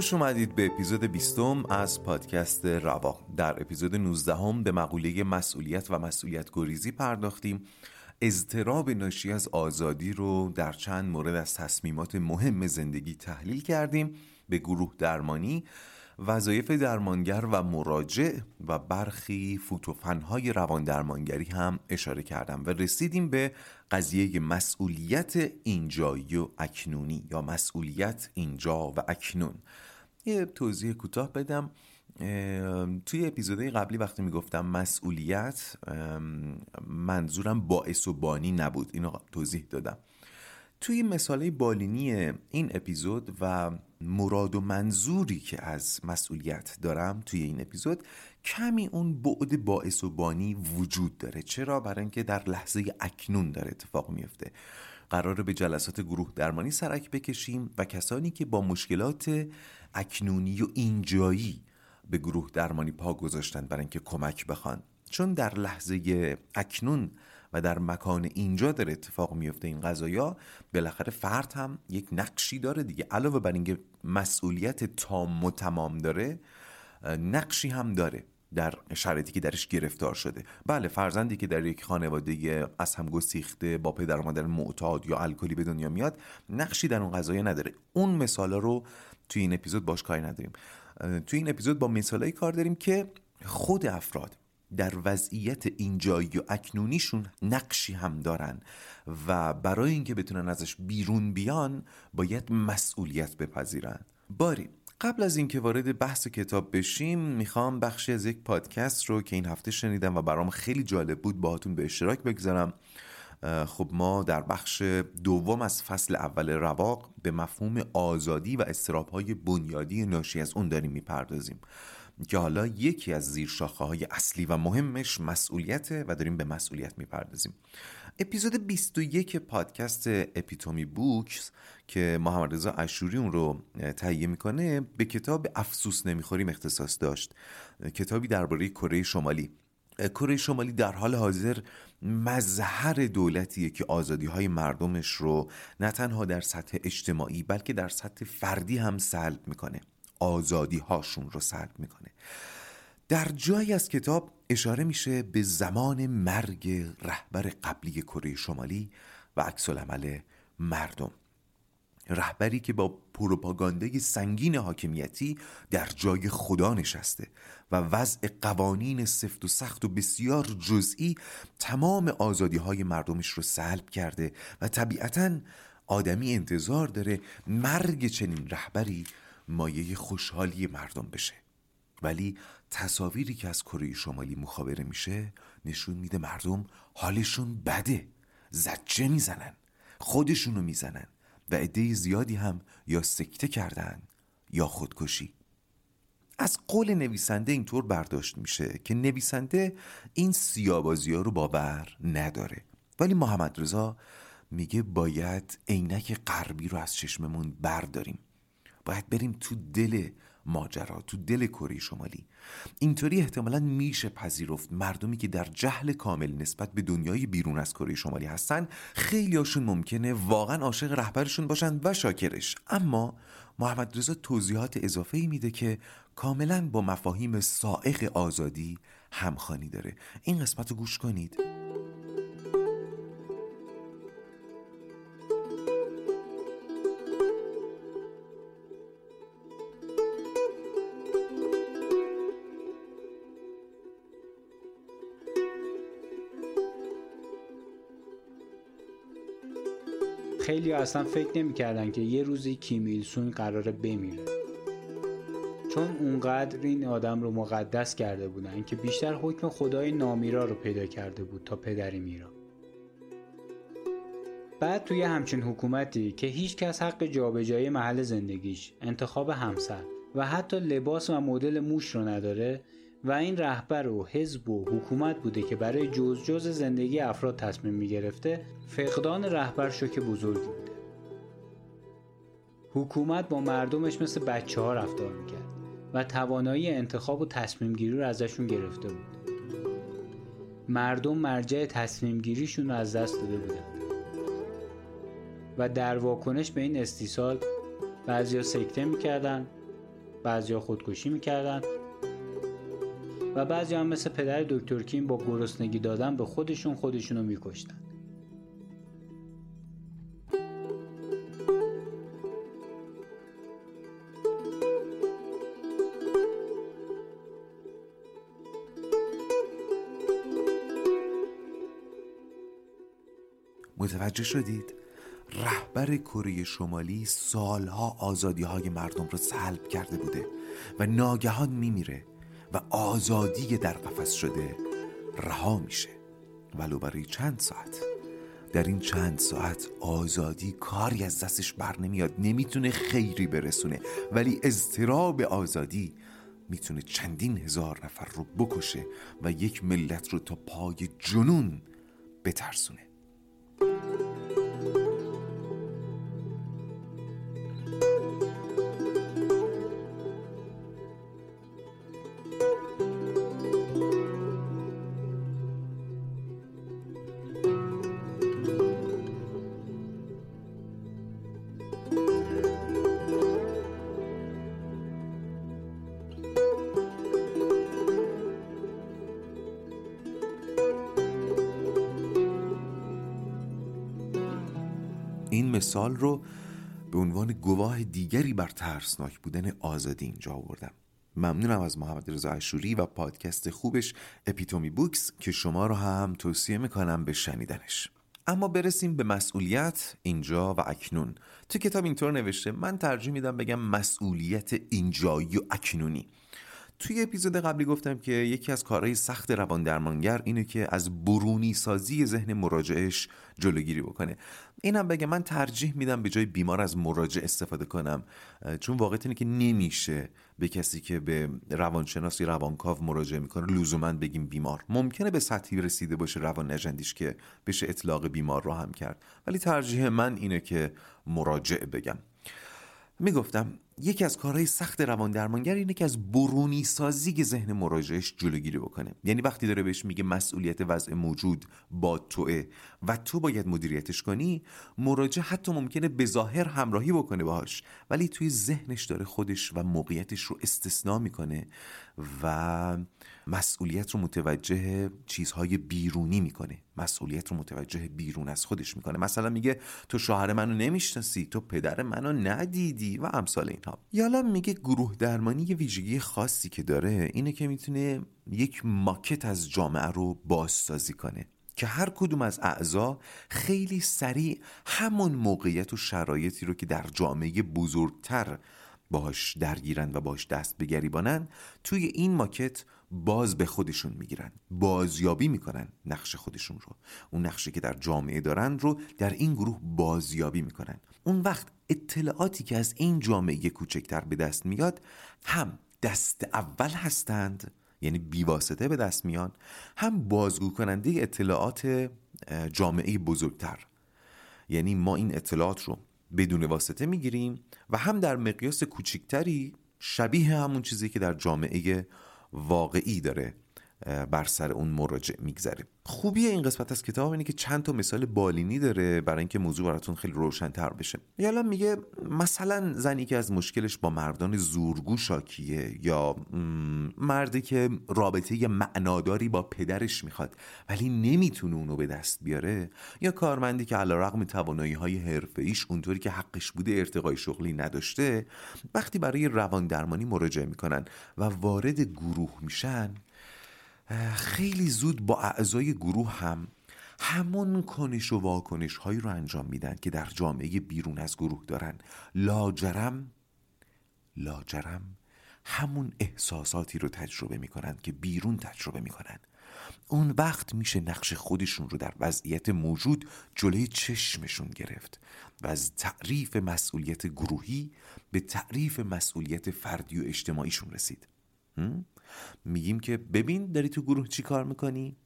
خوش اومدید به اپیزود 20 از پادکست روا. در اپیزود 19 هم به مقوله مسئولیت و مسئولیت گریزی پرداختیم. اضطراب ناشی از آزادی رو در چند مورد از تصمیمات مهم زندگی تحلیل کردیم. به گروه درمانی وظایف درمانگر و مراجع و برخی فوتوفنهای روان درمانگری هم اشاره کردم و رسیدیم به قضیه مسئولیت اینجایی و اکنونی یا مسئولیت اینجا و اکنون. یه توضیح کوتاه بدم. توی اپیزودهای قبلی وقتی می‌گفتم مسئولیت منظورم باعث و بانی نبود. اینو توضیح دادم. توی مثاله بالینی این اپیزود و مراد و منظوری که از مسئولیت دارم توی این اپیزود کمی اون بعد باعث و بانی وجود داره. چرا؟ برای اینکه در لحظه اکنون داره اتفاق میفته قراره به جلسات گروه درمانی سرک بکشیم و کسانی که با مشکلات اکنونی و اینجایی به گروه درمانی پا گذاشتن برای اینکه کمک بخوان. چون در لحظه اکنون و در مکان اینجا داره اتفاق میفته این قضایا بالاخره فرد هم یک نقشی داره دیگه. علاوه بر اینکه مسئولیت تام و تمام داره نقشی هم داره در شرایطی که درش گرفتار شده. بله فرزندی که در یک خانواده از هم گسیخته با پدر و مادر معتاد یا الکلی به دنیا میاد نقشی در اون قضایه نداره. اون مثالا رو توی این اپیزود باش کاری نداریم. توی این اپیزود با مثالایی کار داریم که خود افراد در وضعیت اینجایی و اکنونیشون نقشی هم دارن و برای اینکه بتونن ازش بیرون بیان باید مسئولیت بپذیرن. باری قبل از اینکه وارد بحث کتاب بشیم می‌خوام بخشی از یک پادکست رو که این هفته شنیدم و برام خیلی جالب بود باهاتون به اشتراک بگذارم. خب ما در بخش دوم از فصل اول رواق به مفهوم آزادی و استرابهای بنیادی ناشی از اون داریم می‌پردازیم که حالا یکی از زیر شاخه های اصلی و مهمش مسئولیته و داریم به مسئولیت می‌پردازیم. اپیزود 21 پادکست اپیتومی بوکس که محمد رضا اشوری اون رو تهیه می‌کنه به کتاب افسوس نمی‌خوریم اختصاص داشت. کتابی درباره کره شمالی. کره شمالی در حال حاضر مظهر دولتیه که آزادی های مردمش رو نه تنها در سطح اجتماعی بلکه در سطح فردی هم سلب می‌کنه. آزادی هاشون رو سلب می‌کنه. در جایی از کتاب اشاره میشه به زمان مرگ رهبر قبلی کره شمالی و عکس مردم. رهبری که با پروپاگاندای سنگین حاکمیتی در جای خدا نشسته و وضع قوانین سفت و سخت و بسیار جزئی تمام آزادی های مردمش رو سلب کرده و طبیعتا آدمی انتظار داره مرگ چنین رهبری مایه خوشحالی مردم بشه. ولی تصاویری که از کره شمالی مخابره میشه نشون میده مردم حالشون بده. زجه می‌زنن. خودشونو می‌زنن. و عده زیادی هم یا سکته کردن یا خودکشی. از قول نویسنده اینطور برداشت میشه که نویسنده این سیابازی ها رو باور نداره. ولی محمد رضا میگه باید عینک غربی رو از چشممون برداریم. باید بریم تو دل ماجرا تو دل کره شمالی. اینطوری احتمالا میشه پذیرفت مردمی که در جهل کامل نسبت به دنیای بیرون از کره شمالی هستن خیلی هاشون ممکنه واقعا عاشق رهبرشون باشن و شاکرش. اما محمد رضا توضیحات اضافه ای میده که کاملا با مفاهیم سائق آزادی همخانی داره. این قسمت رو گوش کنید. خیلی اصلا فکر نمی‌کردن که یه روزی کیمیلسون قراره بمیره. چون اونقدر این آدم رو مقدس کرده بودن که بیشتر حکم خدای نامیرا رو پیدا کرده بود تا پدری میرا. بعد توی همچین حکومتی که هیچ کس حق جابجایی محل زندگیش انتخاب همسر و حتی لباس و مدل موش رو نداره و این رهبر و حزب و حکومت بوده که برای جز جز زندگی افراد تصمیم می گرفته فقدان رهبر شوک بزرگی بوده. حکومت با مردمش مثل بچه ها رفتار می‌کرد و توانایی انتخاب و تصمیم گیری رو ازشون گرفته بود. مردم مرجع تصمیم گیریشون رو از دست داده بودن. و در واکنش به این استیصال بعضیا سکته می‌کردن بعضیا خودکشی می‌کردن و بعضی هم مثل پدر دکتر کیم با گرسنگی دادن به خودشون خودشونو میکشتن متوجه شدید؟ رهبر کره شمالی سالها آزادی های مردم رو سلب کرده بوده و ناگهان میمیره و آزادی در قفس شده رها میشه. ولو برای چند ساعت؟ در این چند ساعت آزادی کاری از دستش بر نمیاد نمی‌تونه خیری برسونه. ولی اضطراب آزادی می‌تونه چندین هزار نفر رو بکشه و یک ملت رو تا پای جنون بترسونه. این مثال رو به عنوان گواه دیگری بر ترسناک بودن آزادی اینجا آوردم. ممنونم از محمد رضا اشوری و پادکست خوبش اپیتومی بوکس که شما رو هم توصیه می‌کنم به شنیدنش اما برسیم به مسئولیت اینجا و اکنون. تو کتاب اینطور نوشته من ترجیح میدم بگم مسئولیت اینجایی و اکنونی. توی اپیزود قبلی گفتم که یکی از کارهای سخت روان درمانگر اینه که از برونی سازی ذهن مراجعش جلوگیری بکنه. اینم بگم من ترجیح میدم به جای بیمار از مراجع استفاده کنم چون واقعیت اینه که نمیشه به کسی که به روانشناس یا روانکاو مراجعه می‌کنه لزوما بگیم بیمار. ممکنه به سطحی رسیده باشه روان نجندیش که بشه اطلاق بیمار رو هم کرد. ولی ترجیح من اینه که مراجع بگم. می‌گفتم یکی از کارهای سخت روان درمانگر اینه که از برونی سازی ذهن مراجعش جلوگیری بکنه. یعنی وقتی داره بهش میگه مسئولیت وضع موجود با توه و تو باید مدیریتش کنی مراجع حتی ممکنه به ظاهر همراهی بکنه باهاش ولی توی ذهنش داره خودش و موقعیتش رو استثنا می‌کنه و مسئولیت رو متوجه چیزهای بیرونی می‌کنه. مسئولیت رو متوجه بیرون از خودش می‌کنه. مثلا میگه تو شوهر منو نمی‌شناسی تو پدر منو ندیدی و امثال اینها یالا میگه گروه درمانی یه ویژگی خاصی که داره اینه که می‌تونه یک ماکت از جامعه رو بازسازی کنه که هر کدوم از اعضا خیلی سریع همون موقعیت و شرایطی رو که در جامعه بزرگتر باهاش درگیرن و باهاش دست به گریبانن توی این ماکت باز به خودشون می‌گیرن. بازیابی می‌کنن نقش خودشون رو. اون نقشی که در جامعه دارن رو در این گروه بازیابی می‌کنن. اون وقت اطلاعاتی که از این جامعه کوچکتر به دست میاد هم دست اول هستند یعنی بیواسطه به دست میان هم بازگو کننده اطلاعات جامعه بزرگتر. یعنی ما این اطلاعات رو بدون واسطه می‌گیریم و هم در مقیاس کوچکتری شبیه همون چیزی که در جامعه واقعی داره. بر سر اون مراجع میگذره خوبی این قسمت از کتاب اینه که چند تا مثال بالینی داره برای اینکه موضوع براتون خیلی روشنتر بشه. یالا میگه مثلا زنی که از مشکلش با مردان زورگو شاکیه یا مردی که رابطه معناداری با پدرش می‌خواد ولی نمی‌تونه اونو به دست بیاره یا کارمندی که علیرغم توانایی های حرفه اونطوری که حقش بوده ارتقای شغلی نداشته وقتی برای روان درمانی مراجعه می‌کنن و وارد گروه میشن خیلی زود با اعضای گروه هم همون کنش و واکنش هایی رو انجام میدن که در جامعه بیرون از گروه دارن. لاجرم لاجرم همون احساساتی رو تجربه می‌کنن که بیرون تجربه می‌کنن. اون وقت میشه نقش خودشون رو در وضعیت موجود جلوی چشمشون گرفت و از تعریف مسئولیت گروهی به تعریف مسئولیت فردی و اجتماعیشون رسید. میگیم که ببین داری تو گروه چی کار می‌کنی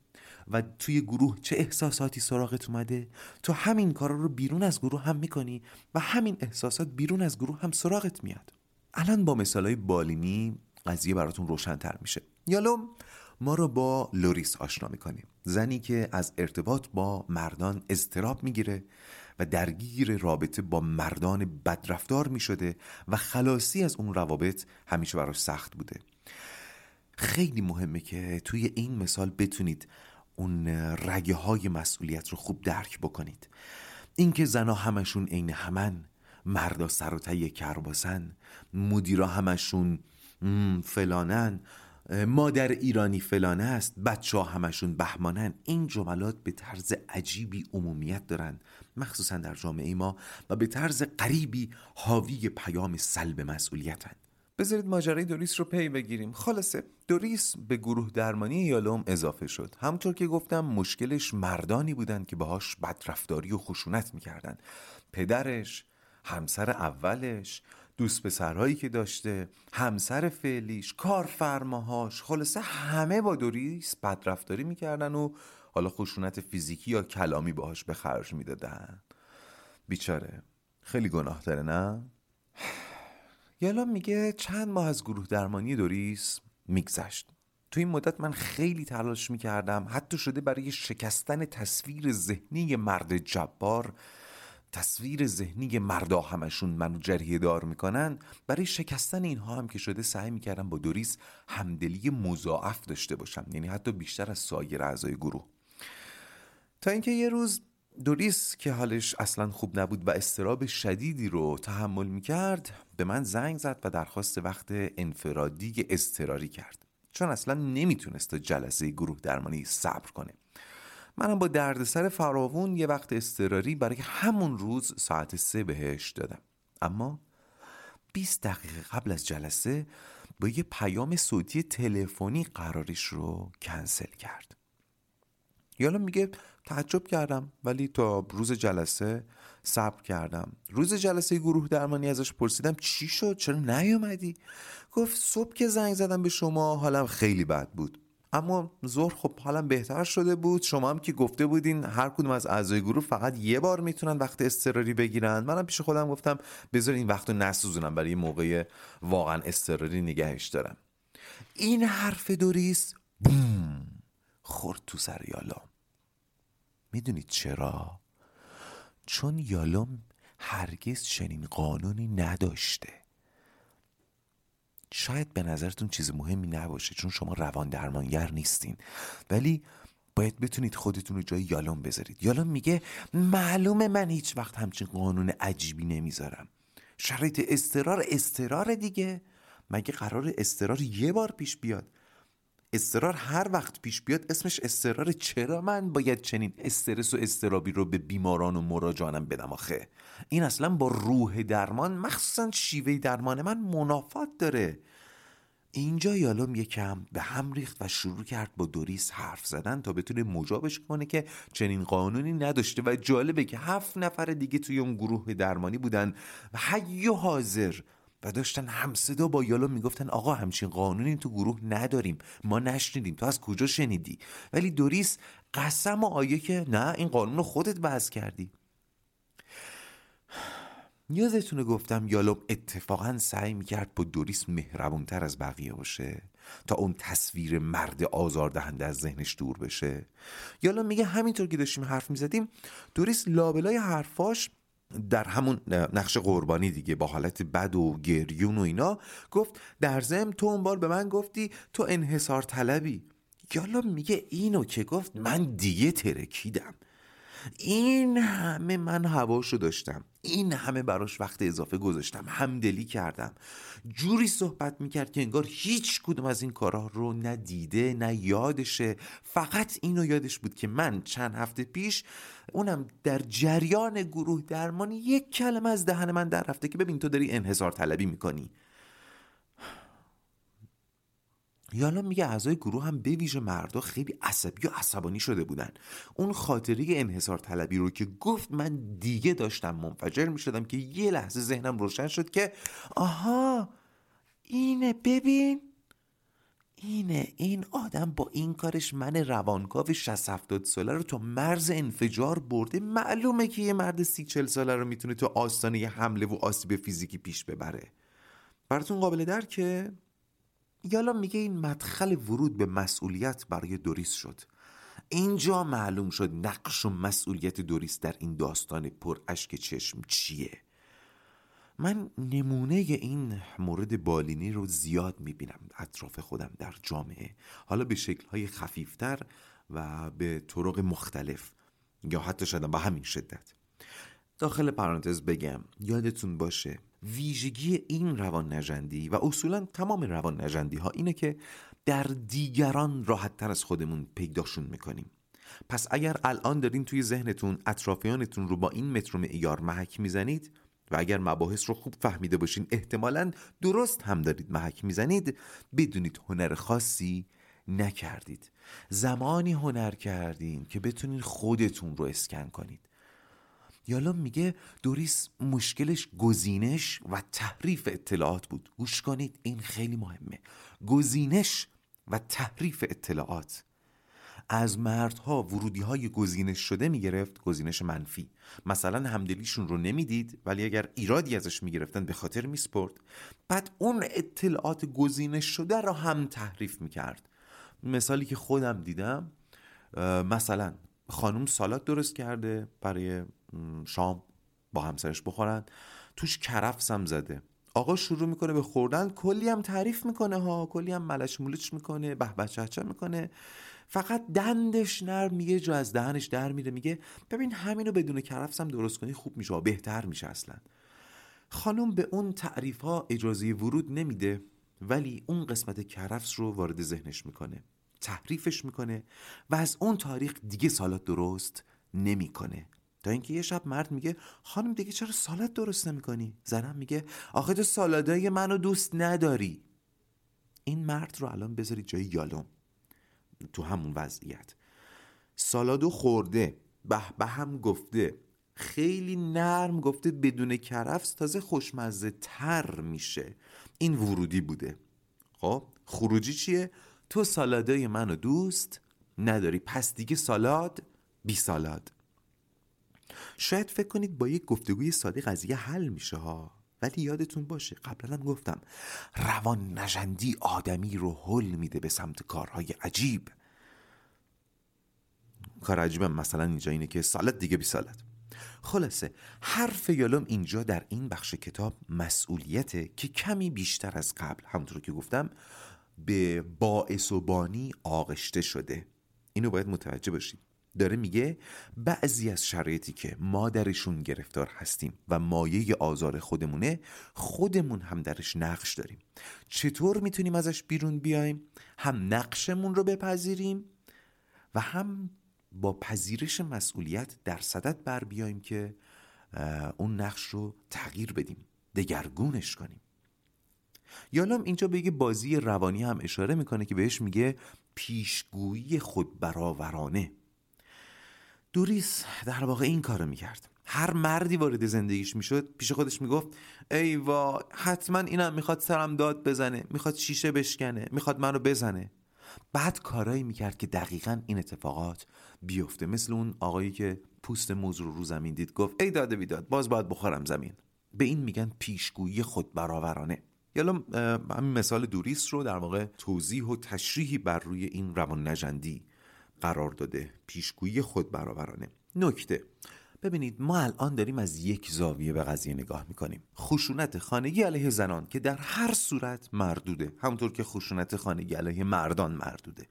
و توی گروه چه احساساتی سراغت اومده؟ تو همین کارا رو بیرون از گروه هم می‌کنی و همین احساسات بیرون از گروه هم سراغت میاد. الان با مثالای بالینی قضیه براتون روشنتر میشه. یالوم ما رو با لوریس آشنا می‌کنیم. زنی که از ارتباط با مردان اضطراب می‌گیره و درگیر رابطه با مردان بدرفتار می‌شده و خلاصی از اون روابط همیشه براش سخت بوده. خیلی مهمه که توی این مثال بتونید اون رگه های مسئولیت رو خوب درک بکنید. اینکه زنا همشون عین همن مردا سر و تی کرباسن مدیرا همشون فلانن مادر ایرانی فلانه است بچه ها همشون بهمانن. این جملات به طرز عجیبی عمومیت دارن مخصوصا در جامعه ما و به طرز قریبی حاوی پیام سلب مسئولیتن. بذارید ماجرای دوریس رو پی بگیریم. خلاصه دوریس به گروه درمانی یالوم اضافه شد. همطور که گفتم مشکلش مردانی بودن که باهاش بدرفتاری و خشونت می‌کردن. پدرش همسر اولش دوست پسرهایی که داشته همسر فعلیش کارفرماهاش. خلاصه همه با دوریس بدرفتاری می‌کردن و حالا خشونت فیزیکی یا کلامی باهاش به خرج می‌دادن. بیچاره خیلی گناه داره نه؟ یالا میگه چند ماه از گروه درمانی دوریس میگذشت. تو این مدت من خیلی تلاش می‌کردم حتی شده برای شکستن تصویر ذهنی مرد جبار تصویر ذهنی مردا همشون منو جریه دار می‌کنن. برای شکستن اینها هم که شده سعی می‌کردم با دوریس همدلی مضاعف داشته باشم یعنی حتی بیشتر از سایر اعضای گروه. تا اینکه یه روز دوریس که حالش اصلا خوب نبود و استراب شدیدی رو تحمل می‌کرد به من زنگ زد و درخواست وقت انفرادی استراری کرد. چون اصلا نمی‌تونست تا جلسه گروه درمانی صبر کنه. منم با دردسر فراوون یه وقت استراری برای همون روز ساعت سه بهش دادم. اما 20 دقیقه قبل از جلسه با یه پیام صوتی تلفنی قرارش رو کنسل کرد. یالا میگه تعجب کردم ولی تا روز جلسه صبر کردم. روز جلسه گروه درمانی ازش پرسیدم چی شد؟ چرا نیومدی؟ گفت صبح که زنگ زدم به شما حالم خیلی بد بود. اما ظهر خب حالم بهتر شده بود. شما هم که گفته بودین هر کدوم از اعضای گروه فقط یه بار می‌تونن وقت استراری بگیرن. منم پیش خودم گفتم بذار این وقت رو نسوزونم برای موقع واقعا استراری نگهش دارم. این حرف دوریس بوم خورد تو سر یالوم می‌دونید چرا؟ چون یالوم هرگز چنین قانونی نداشته. شاید به نظرتون چیز مهمی نباشه چون شما روان درمانگر نیستین. ولی باید بتونید خودتون رو جای یالوم بذارید. یالوم میگه معلومه من هیچ وقت همچین قانون عجیبی نمی‌ذارم. شرایط استرار استرار دیگه. مگه قرار استرار یه بار پیش بیاد؟ استرار هر وقت پیش بیاد اسمش استرار چرا من باید چنین استرس و استرابی رو به بیماران و مراجعانم بدم آخه؟ این اصلا با روح درمان مخصوصا شیوه درمان من منافات داره. اینجا یالوم یکم به هم ریخت و شروع کرد با دوریس حرف زدن تا بتونه مجابش کنه که چنین قانونی نداشته و جالبه که هفت نفر دیگه توی اون گروه درمانی بودن و حی و حاضر و داشتن همصدا با یالا می‌گفتن آقا همچین قانونی تو گروه نداریم ما نشنیدیم تو از کجا شنیدی؟ ولی دوریس قسم و آیه که نه این قانون رو خودت وضع کردی. یادتونه گفتم یالوم اتفاقا سعی می‌کرد با دوریس مهربونتر از بقیه باشه تا اون تصویر مرد آزاردهنده از ذهنش دور بشه؟ یالوم میگه همینطور که داشتیم حرف می‌زدیم دوریس لابلای حرفاش در همون نقش قربانی دیگه با حالت بد و گریون و اینا گفت در زم تو اون بار به من گفتی تو انحصار طلبی. یالا میگه اینو که گفت من دیگه ترکیدم. این همه من هواشو داشتم. این همه براش وقت اضافه گذاشتم. همدلی کردم. جوری صحبت می‌کرد که انگار هیچ کدوم از این کارها رو نه دیده نه یادشه. فقط اینو یادش بود که من چند هفته پیش اونم در جریان گروه درمانی یک کلمه از دهن من در رفته که ببین تو داری انحصار طلبی می‌کنی. یالا میگه اعضای گروه هم به ویژه مردا خیلی عصبی و عصبانی شده بودن. اون خاطره انحصار طلبی رو که گفت من دیگه داشتم منفجر می‌شدم که یه لحظه ذهنم روشن شد که آها اینه ببین. اینه این آدم با این کارش من روانکاو 60 70 ساله رو تو مرز انفجار برده. معلومه که یه مرد سی 40 ساله رو می‌تونه تو آستانه حمله و آسیب فیزیکی پیش ببره. براتون قابل درکه؟ یالا میگه این مدخل ورود به مسئولیت برای دوریس شد. اینجا معلوم شد نقش و مسئولیت دوریس در این داستان پر اشک چشم چیه. من نمونه این مورد بالینی رو زیاد می‌بینم اطراف خودم در جامعه. حالا به شکلهای خفیفتر و به طرق مختلف یا حتی شدن با همین شدت. داخل پرانتز بگم یادتون باشه ویژگی این روان نجندی و اصولا تمام روان نجندی ها اینه که در دیگران راحت تر از خودمون پیداشون می‌کنیم. پس اگر الان دارین توی ذهنتون اطرافیانتون رو با این متر معیار محک می‌زنید و اگر مباحث رو خوب فهمیده باشین احتمالا درست هم دارید محک می‌زنید بدونید هنر خاصی نکردید. زمانی هنر کردین که بتونین خودتون رو اسکن کنید. یالا میگه دوریس مشکلش گزینش و تحریف اطلاعات بود. گوش کنید این خیلی مهمه. گزینش و تحریف اطلاعات. از مردها ورودی های گزینش شده می‌گرفت گزینش منفی. مثلا همدلیشون رو نمی‌دید ولی اگر ایرادی ازش می‌گرفتن به خاطر میسپرد. بعد اون اطلاعات گزینش شده را هم تحریف می‌کرد. مثالی که خودم دیدم مثلا خانم سالات درست کرده برای شام با همسرش بخورن. توش کرفس هم زده. آقا شروع می‌کنه به خوردن. کلی هم تعریف می‌کنه ها. کلی هم ملش مولش می‌کنه. به بچه می‌کنه. فقط دندش نرم میگه جو از دهنش در میره. میگه ببین همینو بدون کرفس هم درست کنی خوب میشه بهتر میشه اصلا. خانم به اون تعریف ها اجازه ورود نمیده ولی اون قسمت کرفس رو وارد ذهنش می‌کنه. تحریفش می‌کنه و از اون تاریخ دیگه سالات درست نمی‌کنه. تا اینکه یه شب مرد میگه خانم دیگه چرا سالاد درست نمی‌کنی؟ زنم میگه آخه تو سالادای منو دوست نداری. این مرد رو الان بذاری جای یالوم تو همون وضعیت. سالادو خورده به به هم گفته خیلی نرم گفته بدون کرفس تازه خوشمزه تر میشه. این ورودی بوده. خب خروجی چیه؟ تو سالادای منو دوست نداری پس دیگه سالاد بی سالاد. شاید فکر کنید با یک گفتگوی ساده قضیه حل میشه ها. ولی یادتون باشه قبلا هم گفتم روان نجندی آدمی رو حل میده به سمت کارهای عجیب. کار عجیبم مثلا اینجا اینه که سالت دیگه بی سالت خلاصه حرف یالوم اینجا در این بخش کتاب مسئولیته که کمی بیشتر از قبل همونطور که گفتم به باعث و بانی آغشته شده. اینو باید متوجه باشید. داره میگه بعضی از شرایطی که ما درشون گرفتار هستیم و مایه آزار خودمونه خودمون هم درش نقش داریم. چطور می‌تونیم ازش بیرون بیایم؟ هم نقشمون رو بپذیریم و هم با پذیرش مسئولیت در صدت بر بیایم که اون نقش رو تغییر بدیم دگرگونش کنیم. یالام اینجا به بازی روانی هم اشاره می‌کنه که بهش میگه پیشگویی خود برآورانه دوریس در واقع این کارو می‌کرد. هر مردی وارد زندگیش می‌شد پیش خودش می‌گفت ای وا حتما اینم می‌خواد سرم داد بزنه می‌خواد شیشه بشکنه می‌خواد منو بزنه. بعد کارایی می‌کرد که دقیقا این اتفاقات بیفته. مثل اون آقایی که پوست موز رو رو زمین دید گفت ای داده بیداد باز باید بخورم زمین. به این میگن پیشگویی خود برآورانه یالا همین مثال دوریس رو در واقع توضیح و تشریحی بر روی این روان نجندی قرار داده. پیشگویی خود برآورانه. نکته. ببینید ما الان داریم از یک زاویه به قضیه نگاه می‌کنیم. خشونت خانگی علیه زنان که در هر صورت مردوده. همونطور که خشونت خانگی علیه مردان مردوده.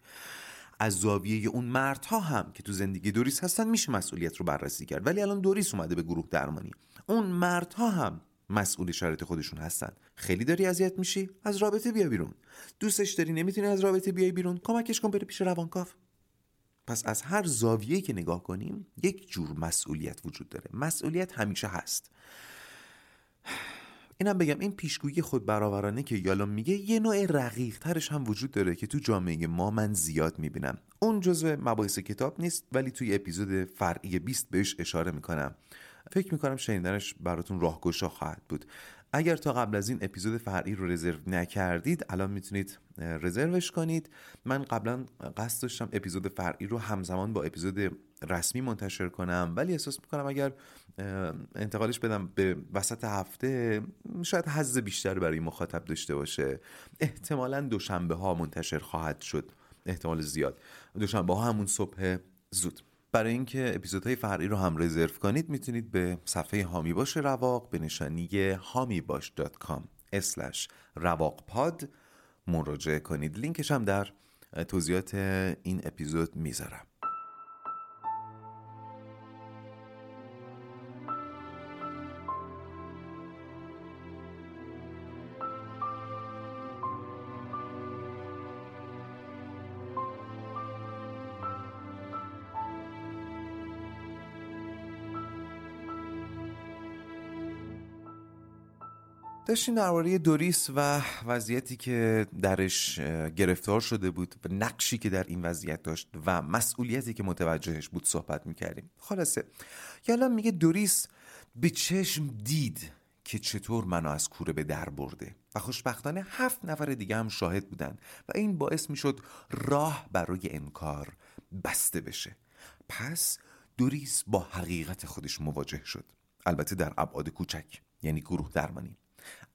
از زاویه اون مردها هم که تو زندگی دوریس هستن میشه مسئولیت رو بررسی کرد. ولی الان دوریس اومده به گروه درمانی. اون مردها هم مسئول شرایط خودشون هستن. خیلی داری اذیت میشی؟ از رابطه بیا بیرون. دوستش داری؟ نمی‌تونی از رابطه بیای بیرون. کمکش کن بره پیش روانکاو. پس از هر زاویه‌ای که نگاه کنیم یک جور مسئولیت وجود داره. مسئولیت همیشه هست. اینم بگم این پیشگویی خود برآورانه که یالا میگه یه نوع رقیق ترش هم وجود داره که تو جامعه ما من زیاد می‌بینم. اون جزء مباحث کتاب نیست ولی توی اپیزود فرعی 20 بهش اشاره می‌کنم. فکر می‌کنم شنیدنش براتون راهگشا خواهد بود. اگر تا قبل از این اپیزود فرعی رو رزرو نکردید الان می‌تونید رزروش کنید. من قبلا قصد داشتم اپیزود فرعی رو همزمان با اپیزود رسمی منتشر کنم ولی احساس می‌کنم اگر انتقالش بدم به وسط هفته شاید حز بیشتر برای مخاطب داشته باشه. احتمالا دوشنبه ها منتشر خواهد شد احتمال زیاد. دوشنبه ها همون صبح زود. برای اینکه اپیزودهای فرعی رو هم رزرو کنید می‌تونید به صفحه هامی باش رواق به نشانی hamibash.com رواق پاد مراجعه کنید. لینکش هم در توضیحات این اپیزود می‌ذارم. داشتیم درباره دوریس و وضعیتی که درش گرفتار شده بود و نقشی که در این وضعیت داشت و مسئولیتی که متوجهش بود صحبت می‌کردیم. خلاصه یالا میگه دوریس به چشم دید که چطور منو از کوره به در برده و خوشبختانه هفت نفر دیگه هم شاهد بودن و این باعث می‌شد راه برای انکار بسته بشه. پس دوریس با حقیقت خودش مواجه شد. البته در ابعاد کوچک یعنی گروه درمانی.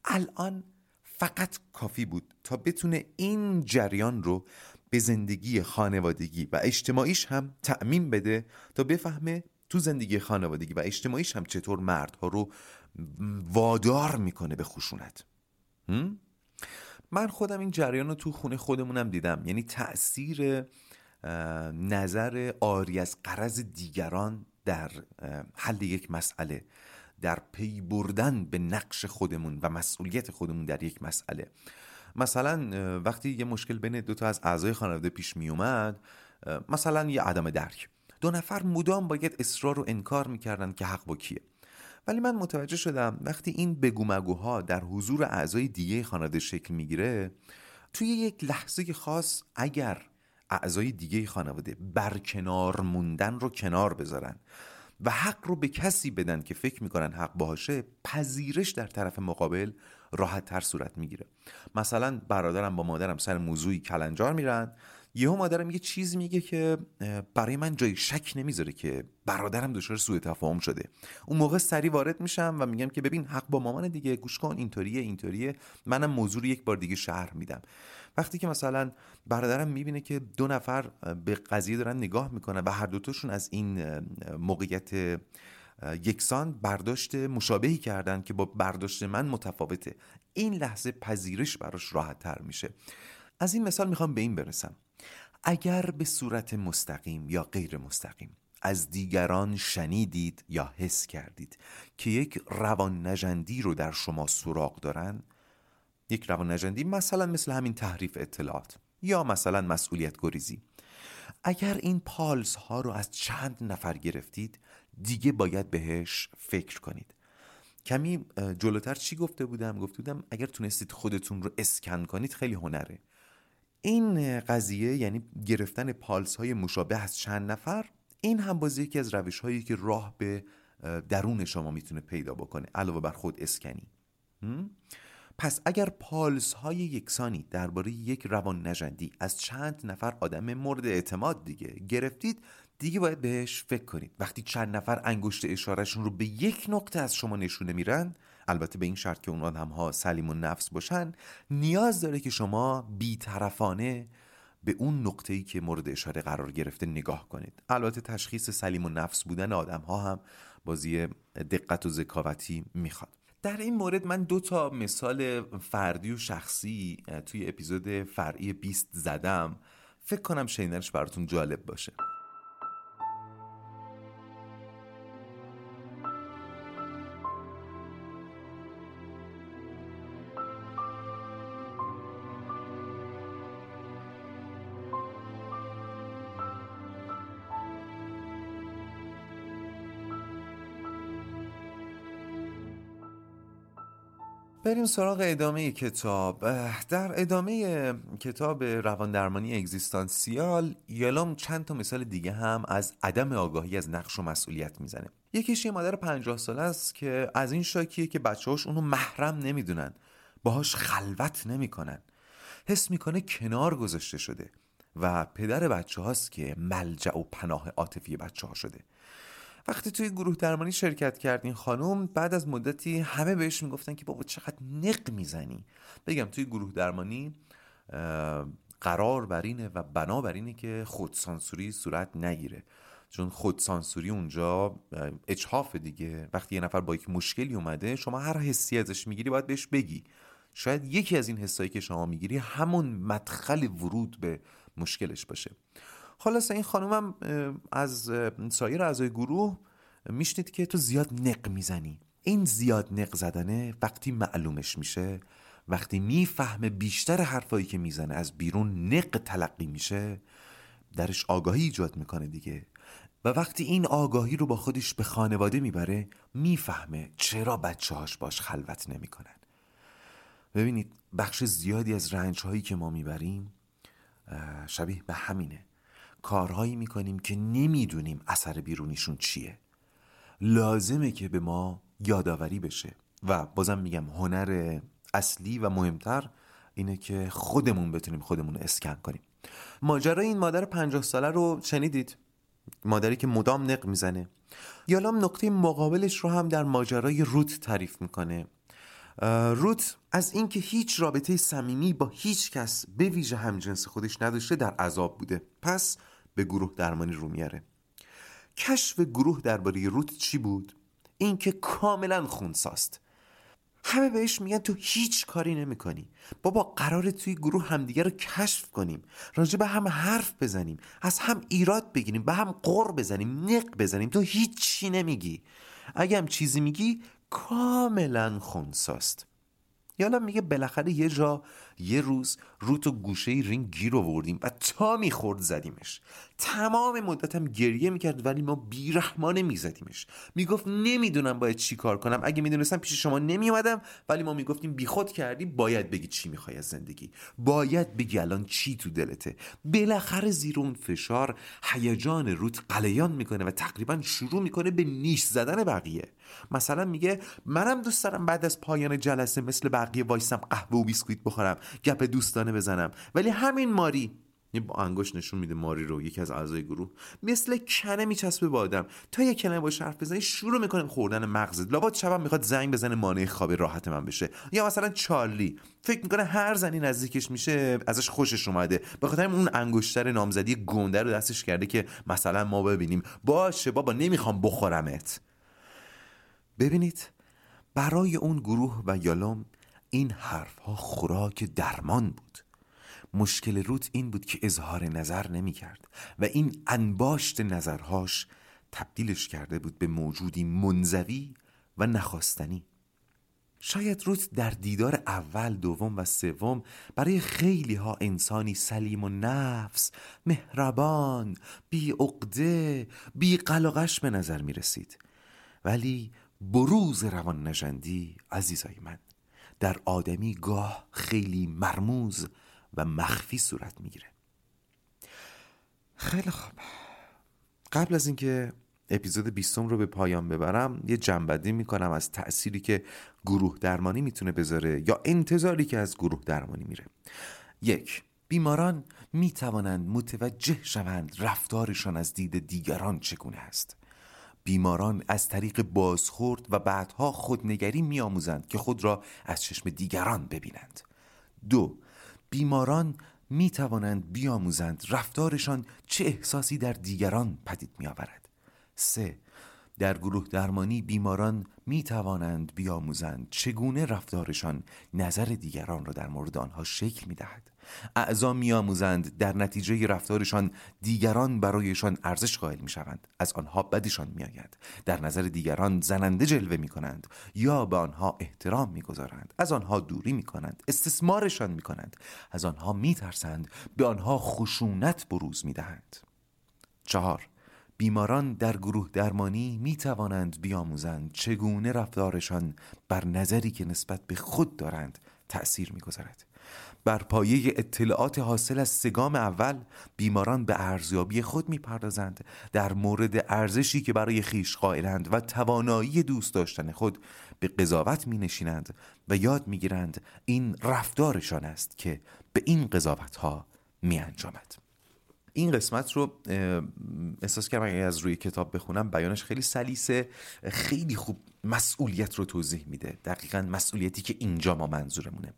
الان فقط کافی بود تا بتونه این جریان رو به زندگی خانوادگی و اجتماعیش هم تأمین بده تا بفهمه تو زندگی خانوادگی و اجتماعیش هم چطور مردها رو وادار می‌کنه به خشونت. من خودم این جریان رو تو خونه خودمونم دیدم. یعنی تأثیر نظر آری از قرض دیگران در حل یک مسئله. در پی بردن به نقش خودمون و مسئولیت خودمون در یک مسئله. مثلا وقتی یه مشکل بین دو تا از اعضای خانواده پیش می اومد مثلا یه عدم درک. دو نفر مدام باید اصرار و انکار می‌کردن که حق با کیه. ولی من متوجه شدم وقتی این بگو در حضور اعضای دیگه خانواده شکل می‌گیره توی یک لحظه خاص اگر اعضای دیگه خانواده برکنار موندن رو کنار بذارن و حق رو به کسی بدن که فکر می‌کنن حق باشه پذیرش در طرف مقابل راحت تر صورت می‌گیره. مثلا برادرم با مادرم سر موضوعی کلنجار میرن یهو مادرم یه چیز میگه که برای من جای شک نمی‌ذاره که برادرم دچار سوء تفاهم شده. اون موقع سری وارد میشم و میگم که ببین حق با مامان دیگه گوش کن اینطوریه اینطوریه. منم موضوع یک بار دیگه شهر میدم. وقتی که مثلا برادرم می‌بینه که دو نفر به قضیه دارن نگاه می‌کنن و هر دوتاشون از این موقعیت یکسان برداشت مشابهی کردن که با برداشت من متفاوته. این لحظه پذیرش براش راحت تر میشه. از این مثال می‌خوام به این برسم. اگر به صورت مستقیم یا غیر مستقیم از دیگران شنیدید یا حس کردید که یک روان نجندی رو در شما سراغ دارن یک روان نجندی مثلا مثل همین تحریف اطلاعات یا مثلا مسئولیت گریزی اگر این پالس ها رو از چند نفر گرفتید دیگه باید بهش فکر کنید. کمی جلوتر چی گفته بودم؟ گفته بودم اگر تونستید خودتون رو اسکن کنید خیلی هنره. این قضیه یعنی گرفتن پالس های مشابه از چند نفر این هم بازی یکی از روش هایی که راه به درون شما می‌تونه پیدا بکنه علاوه بر خود اسکنی. پس اگر پالس های یکسانی درباره یک روان نجندی از چند نفر آدم مورد اعتماد دیگه گرفتید دیگه باید بهش فکر کنید. وقتی چند نفر انگشت اشارهشون رو به یک نقطه از شما نشونه میرن البته به این شرط که اون آدم ها سلیم و نفس باشن نیاز داره که شما بیطرفانه به اون نقطه ای که مورد اشاره قرار گرفته نگاه کنید. البته تشخیص سلیم و نفس بودن آدم ها هم بازی دقت و ذکاوتی می‌خواد. در این مورد من دو تا مثال فردی و شخصی توی اپیزود فرعی 20 زدم. فکر کنم شنیدنش براتون جالب باشه. بریم سراغ ادامه کتاب. در ادامه کتاب روان درمانی اگزیستانسیال یالوم چند تا مثال دیگه هم از عدم آگاهی از نقش و مسئولیت می‌زنه. یکیش یه مادر پنجاه ساله است که از این شاکیه که بچه‌هاش اونو محرم نمی‌دونن. باهاش خلوت نمی‌کنن. حس می‌کنه کنار گذاشته شده و پدر بچه هاست که ملجع و پناه عاطفی بچه ها شده. وقتی توی گروه درمانی شرکت کردین خانم بعد از مدتی همه بهش می‌گفتن که بابا چقدر نق می‌زنی. بگم توی گروه درمانی قرار بر اینه و بنا بر اینه که خودسانسوری صورت نگیره. چون خودسانسوری اونجا اچهاف دیگه. وقتی یه نفر با یک مشکلی اومده شما هر حسی ازش می‌گیری باید بهش بگی. شاید یکی از این حسایی که شما می‌گیری همون مدخل ورود به مشکلش باشه. خلاصه این خانومم از سایر اعضای گروه میشنید که تو زیاد نق می‌زنی. این زیاد نق زدنه وقتی معلومش میشه وقتی می‌فهمه بیشتر حرفایی که می‌زنه از بیرون نق تلقی میشه درش آگاهی ایجاد می‌کنه دیگه. و وقتی این آگاهی رو با خودش به خانواده می‌بره می‌فهمه چرا بچه هاش باش خلوت نمی‌کنن. ببینید بخش زیادی از رنج هایی که ما می‌بریم شبیه به همینه. کارهایی می‌کنیم که نمی‌دونیم اثر بیرونیشون چیه. لازمه که به ما یادآوری بشه. و بازم میگم هنر اصلی و مهمتر اینه که خودمون بتونیم خودمون رو اسکن کنیم. ماجرای این مادر پنجاه ساله رو شنیدید؟ مادری که مدام نق می‌زنه. یالام نقطه مقابلش رو هم در ماجرای روت تعریف می‌کنه. روت از اینکه هیچ رابطه صمیمی با هیچ کس به ویژه همجنس خودش نداشته در عذاب بوده. پس به گروه درمانی رو میاره. کشف گروه درباره روت چی بود؟ اینکه کاملا خونساست. همه بهش میگن تو هیچ کاری نمی‌کنی. بابا قرار توی گروه همدیگه رو کشف کنیم. راجع به هم حرف بزنیم. از هم ایراد بگیریم. به هم قر بزنیم. نق بزنیم. تو هیچی نمیگی. اگه هم چیزی میگی کاملا خونساست. یالا میگه بالاخره یه جا یه روز رو تو گوشه رینگ گیر آوردیم و تا می‌خورد زدیمش. تمام مدتم گریه می‌کرد ولی ما بیرحمانه میزدیمش. می‌گفت نمی‌دونم باید چی کار کنم. اگه می‌دونستم پیش شما نمیومدم ولی ما می‌گفتیم بیخود کردی باید بگی چی می‌خوای از زندگی. باید بگی الان چی تو دلته. بالاخره زیر اون فشار هیجان روت قلیان می‌کنه و تقریبا شروع می‌کنه به نیش زدن بقیه. مثلا میگه منم دوست دارم بعد از پایان جلسه مثل بقیه وایسم قهوه و بیسکویت بخورم. گپ دوستانه بزنم. ولی همین ماری. با انگشت نشون میده ماری رو یکی از اعضای گروه. مثل کنه میچسبه به آدم. تا یه کلمه با حرف بزنی شروع می‌کنه خوردن مغزت. لابد شبم می‌خواد زنگ بزنه مانع خواب راحت من بشه. یا مثلا چارلی. فکر می‌کنه هر زنی نزدیکش میشه ازش خوشش اومده. به خاطر اون انگشتر نامزدی گنده رو دستش کرده که مثلا ما ببینیم. باشه بابا نمی‌خوام بخورمت. ببینید برای اون گروه و یالوم این حرفها خوراک درمان بود. مشکل روت این بود که اظهار نظر نمی کرد و این انباشت نظرهاش تبدیلش کرده بود به موجودی منزوی و نخواستنی. شاید روت در دیدار اول دوم و سوم برای خیلی ها انسانی سلیم و نفس مهربان بی عقده بی قلقش به نظر می رسید ولی بروز روان نجندی عزیزای من در آدمی گاه خیلی مرموز و مخفی صورت می‌گیره. خیلی خوب. قبل از اینکه اپیزود بیستم رو به پایان ببرم یه جنبدی می‌کنم از تأثیری که گروه درمانی می‌تونه بذاره یا انتظاری که از گروه درمانی میره. یک بیماران می‌توانند متوجه شوند رفتارشان از دید دیگران چگونه است. بیماران از طریق بازخورد و بعدها خودنگری میآموزند که خود را از چشم دیگران ببینند. دو بیماران می توانند بیاموزند رفتارشان چه احساسی در دیگران پدید می آورد سه در گروه درمانی بیماران می توانند بیاموزند. چگونه رفتارشان نظر دیگران را در مورد آنها شکل می دهد اعضا میآموزند در نتیجه رفتارشان دیگران برایشان ارزش قائل می شوند از آنها بدشان می آید در نظر دیگران زننده جلوه می کنند یا به آنها احترام می گذارند از آنها دوری می کنند استثمارشان می کنند از آنها می ترسند به آنها خشونت بروز می دهند چهار بیماران در گروه درمانی می توانند بیاموزند. چگونه رفتارشان بر نظری که نسبت به خود دارند تأثیر می‌گذارد؟ بر پایه اطلاعات حاصل از سگام اول بیماران به ارزیابی خود می‌پردازند. در مورد ارزشی که برای خیش قائلند و توانایی دوست داشتن خود به قضاوت می نشینند و یاد می گیرند این رفتارشان است که به این قضاوت ها می انجامد. این قسمت رو احساس کردم اگه از روی کتاب بخونم بیانش خیلی سلیسه خیلی خوب مسئولیت رو توضیح میده. دقیقا مسئولیتی که اینجا ما منظورمونه.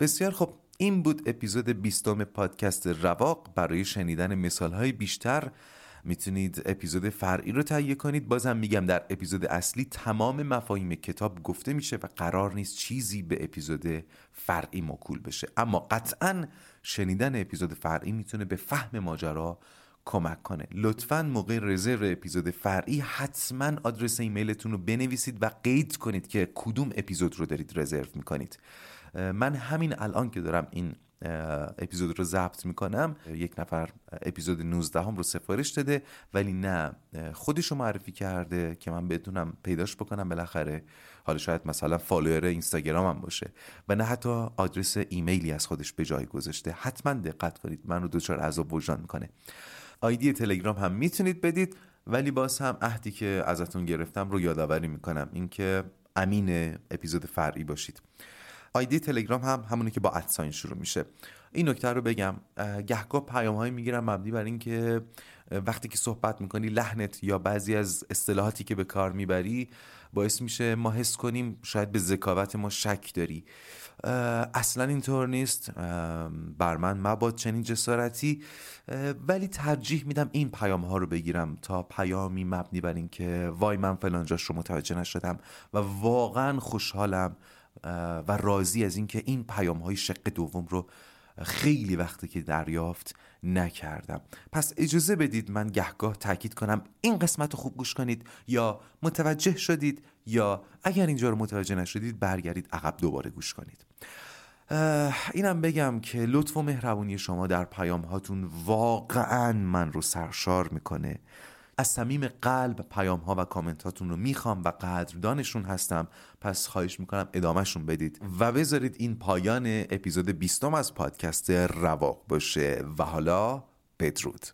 بسیار خب این بود اپیزود بیستم پادکست رواق. برای شنیدن مثال های بیشتر می‌تونید اپیزود فرعی رو تهیه کنید. بازم میگم در اپیزود اصلی تمام مفاهیم کتاب گفته میشه و قرار نیست چیزی به اپیزود فرعی مکول بشه. اما قطعا شنیدن اپیزود فرعی می‌تونه به فهم ماجرا کمک کنه. لطفا موقع رزرو اپیزود فرعی حتما آدرس ایمیلتون رو بنویسید و قید کنید که کدوم اپیزود رو دارید رزرو می‌کنید. من همین الان که دارم این اپیزود رو ضبط می‌کنم. یک نفر اپیزود 19 هم رو سفارش داده ولی نه خودش رو معرفی کرده که من بتونم پیداش بکنم. بالاخره حالا شاید مثلا follower اینستاگرام هم باشه. و نه حتی آدرس ایمیلی از خودش به جای گذاشته. حتما دقت کنید من رو دچار عذاب وجدان می‌کنه. آیدی تلگرام هم می‌تونید بدید ولی باز هم عهدی که ازتون گرفتم رو یادآوری می‌کنم. اینکه امین اپیزود فرعی باشید. آیدی تلگرام هم همونی که با ادساین شروع میشه. این نکته رو بگم گهگاه پیام هایی می‌گیرم مبنی بر اینکه وقتی که صحبت می‌کنی لحنت یا بعضی از اصطلاحاتی که به کار می‌بری باعث میشه ما حس کنیم شاید به ذکاوت ما شک داری. اصلا اینطور نیست. بر من مباد چنین جسارتی. ولی ترجیح میدم این پیام ها رو بگیرم تا پیامی مبنی بر اینکه وای من فلانجاش رو متوجه نشدم و واقعا خوشحالم و راضی از اینکه این پیام های شق دوم رو خیلی وقتی که دریافت نکردم. پس اجازه بدید من گهگاه تاکید کنم این قسمت رو خوب گوش کنید یا متوجه شدید یا اگر اینجا رو متوجه نشدید برگردید عقب دوباره گوش کنید. اینم بگم که لطف و مهربونی شما در پیام هاتون واقعا من رو سرشار می‌کنه. از صمیم قلب پیام ها و کامنت هاتون رو می‌خوام و قدردانشون هستم. پس خواهش می‌کنم ادامهشون بدید و بذارید این پایان اپیزود بیستم از پادکست رواق باشه. و حالا بدرود.